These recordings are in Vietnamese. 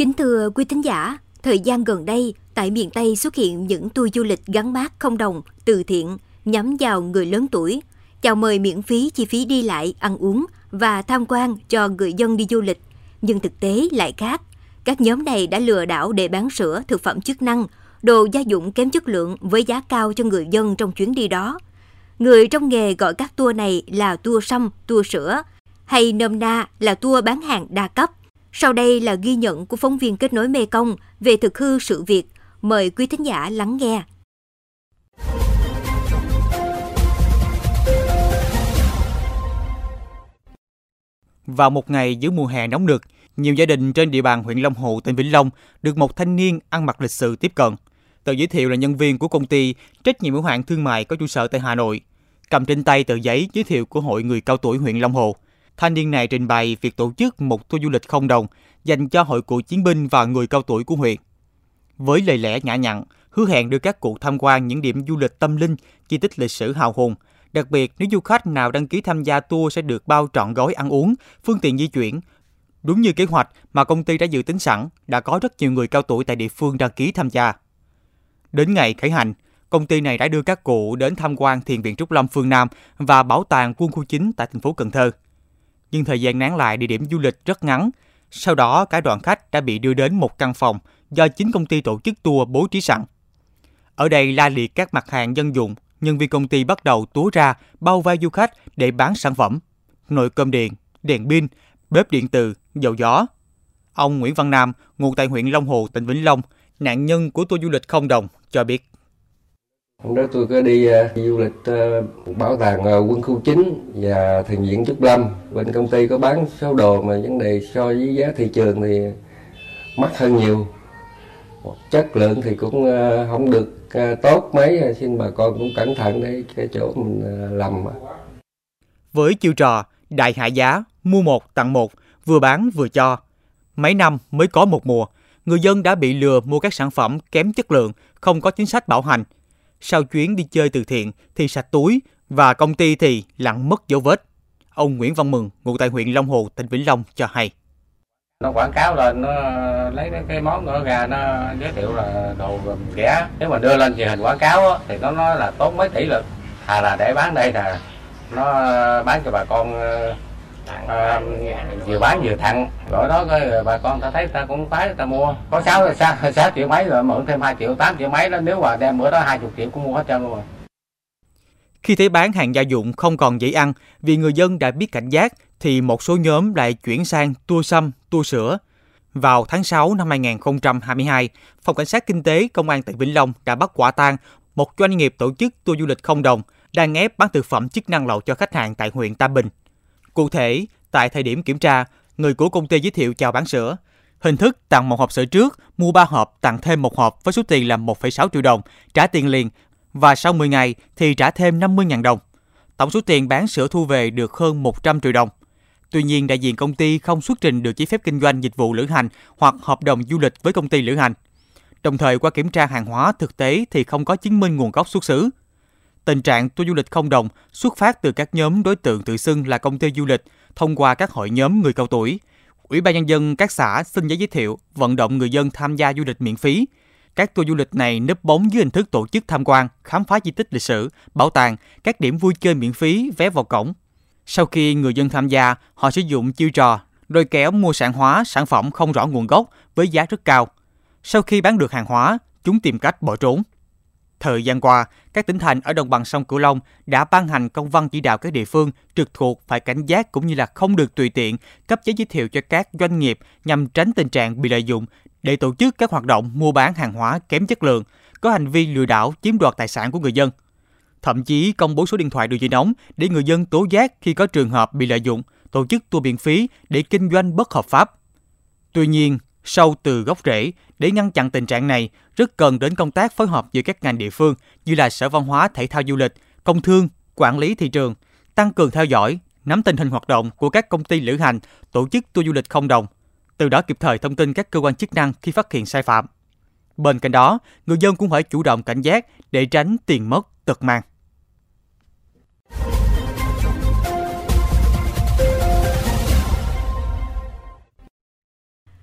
Kính thưa quý thính giả, thời gian gần đây, tại miền Tây xuất hiện những tour du lịch gắn mát không đồng, từ thiện, nhắm vào người lớn tuổi, chào mời miễn phí chi phí đi lại, ăn uống và tham quan cho người dân đi du lịch. Nhưng thực tế lại khác. Các nhóm này đã lừa đảo để bán sữa, thực phẩm chức năng, đồ gia dụng kém chất lượng với giá cao cho người dân trong chuyến đi đó. Người trong nghề gọi các tour này là tour xăm, tour sữa, hay nôm na là tour bán hàng đa cấp. Sau đây là ghi nhận của phóng viên kết nối Mê Công về thực hư sự việc. Mời quý thính giả lắng nghe. Vào một ngày giữa mùa hè nóng nực, nhiều gia đình trên địa bàn huyện Long Hồ, tỉnh Vĩnh Long được một thanh niên ăn mặc lịch sự tiếp cận. Tự giới thiệu là nhân viên của công ty trách nhiệm hữu hạn thương mại có trụ sở tại Hà Nội. Cầm trên tay tờ giấy giới thiệu của Hội người cao tuổi huyện Long Hồ. Thanh niên này trình bày việc tổ chức một tour du lịch không đồng dành cho hội cựu chiến binh và người cao tuổi của huyện. Với lời lẽ nhã nhặn, hứa hẹn đưa các cụ tham quan những điểm du lịch tâm linh, di tích lịch sử hào hùng. Đặc biệt, nếu du khách nào đăng ký tham gia tour sẽ được bao trọn gói ăn uống, phương tiện di chuyển. Đúng như kế hoạch mà công ty đã dự tính sẵn, đã có rất nhiều người cao tuổi tại địa phương đăng ký tham gia. Đến ngày khởi hành, công ty này đã đưa các cụ đến tham quan Thiền viện Trúc Lâm phương Nam và Bảo tàng quân khu 9 tại thành phố Cần Thơ. Nhưng thời gian nán lại địa điểm du lịch rất ngắn. Sau đó, cả đoàn khách đã bị đưa đến một căn phòng do chính công ty tổ chức tour bố trí sẵn. Ở đây la liệt các mặt hàng dân dụng, nhân viên công ty bắt đầu túa ra bao vây du khách để bán sản phẩm. Nồi cơm điện, đèn pin, bếp điện từ, dầu gió. Ông Nguyễn Văn Nam, ngụ tại huyện Long Hồ, tỉnh Vĩnh Long, nạn nhân của tour du lịch không đồng, cho biết. Hôm đó tôi có đi uh, du lịch uh, bảo tàng uh, quân khu 9 và thiền viện Trúc Lâm. Bên công ty có bán số đồ mà vấn đề so với giá thị trường thì mắc hơn nhiều. Chất lượng thì cũng uh, không được uh, tốt mấy, xin bà con cũng cẩn thận để cái chỗ mình uh, lầm. Với chiêu trò đại hạ giá, mua một tặng một, vừa bán vừa cho. Mấy năm mới có một mùa, người dân đã bị lừa mua các sản phẩm kém chất lượng, không có chính sách bảo hành. Sau chuyến đi chơi từ thiện thì sạch túi và công ty thì lặn mất dấu vết. Ông Nguyễn Văn Mừng, ngụ tại huyện Long Hồ, tỉnh Vĩnh Long cho hay. Nó quảng cáo lên, nó lấy cái món nó ra, nó giới thiệu là đồ rẻ. Nếu mà đưa lên truyền hình quảng cáo thì nó nói là tốn mấy tỷ lực. Thà là để bán đây là nó bán cho bà con ờ, à, vừa bán vừa thằng rồi đó coi ờ, bà con ta thấy ta cũng phái ta mua có sáu sáu, sáu triệu mấy rồi mượn thêm hai triệu tám triệu mấy đó nếu mà đem bữa đó 20 triệu cũng mua hết trơn luôn rồi khi thấy bán hàng gia dụng không còn dễ ăn vì người dân đã biết cảnh giác thì một số nhóm lại chuyển sang tua xăm, tua sữa. Vào tháng 6 năm 2022, Phòng Cảnh sát Kinh tế Công an tỉnh Vĩnh Long đã bắt quả tang một doanh nghiệp tổ chức tour du lịch không đồng đang ép bán thực phẩm chức năng lậu cho khách hàng tại huyện Tam Bình. Cụ thể, tại thời điểm kiểm tra, người của công ty giới thiệu chào bán sữa. Hình thức tặng một hộp sữa trước, mua 3 hộp tặng thêm một hộp với số tiền là 1,6 triệu đồng, trả tiền liền và sau 10 ngày thì trả thêm 50.000 đồng. Tổng số tiền bán sữa thu về được hơn 100 triệu đồng. Tuy nhiên, đại diện công ty không xuất trình được giấy phép kinh doanh dịch vụ lữ hành hoặc hợp đồng du lịch với công ty lữ hành. Đồng thời qua kiểm tra hàng hóa thực tế thì không có chứng minh nguồn gốc xuất xứ. Tình trạng tour du lịch không đồng xuất phát từ các nhóm đối tượng tự xưng là công ty du lịch thông qua các hội nhóm người cao tuổi. Ủy ban nhân dân các xã xin giấy giới thiệu, vận động người dân tham gia du lịch miễn phí. Các tour du lịch này nấp bóng dưới hình thức tổ chức tham quan, khám phá di tích lịch sử, bảo tàng, các điểm vui chơi miễn phí, vé vào cổng. Sau khi người dân tham gia, họ sử dụng chiêu trò đôi kéo mua sản hóa, sản phẩm không rõ nguồn gốc với giá rất cao. Sau khi bán được hàng hóa, chúng tìm cách bỏ trốn. Thời gian qua, các tỉnh thành ở đồng bằng sông Cửu Long đã ban hành công văn chỉ đạo các địa phương trực thuộc phải cảnh giác cũng như là không được tùy tiện cấp giấy giới thiệu cho các doanh nghiệp nhằm tránh tình trạng bị lợi dụng để tổ chức các hoạt động mua bán hàng hóa kém chất lượng, có hành vi lừa đảo chiếm đoạt tài sản của người dân. Thậm chí công bố số điện thoại đường dây nóng để người dân tố giác khi có trường hợp bị lợi dụng, tổ chức tour miễn phí để kinh doanh bất hợp pháp. Tuy nhiên, sâu từ gốc rễ để ngăn chặn tình trạng này rất cần đến công tác phối hợp giữa các ngành địa phương như là Sở Văn hóa Thể thao Du lịch, Công thương, Quản lý thị trường, tăng cường theo dõi, nắm tình hình hoạt động của các công ty lữ hành, tổ chức tour du lịch không đồng, từ đó kịp thời thông tin các cơ quan chức năng khi phát hiện sai phạm. Bên cạnh đó, người dân cũng phải chủ động cảnh giác để tránh tiền mất tật mang.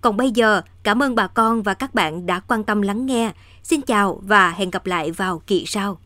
Còn bây giờ, cảm ơn bà con và các bạn đã quan tâm lắng nghe. Xin chào và hẹn gặp lại vào kỳ sau.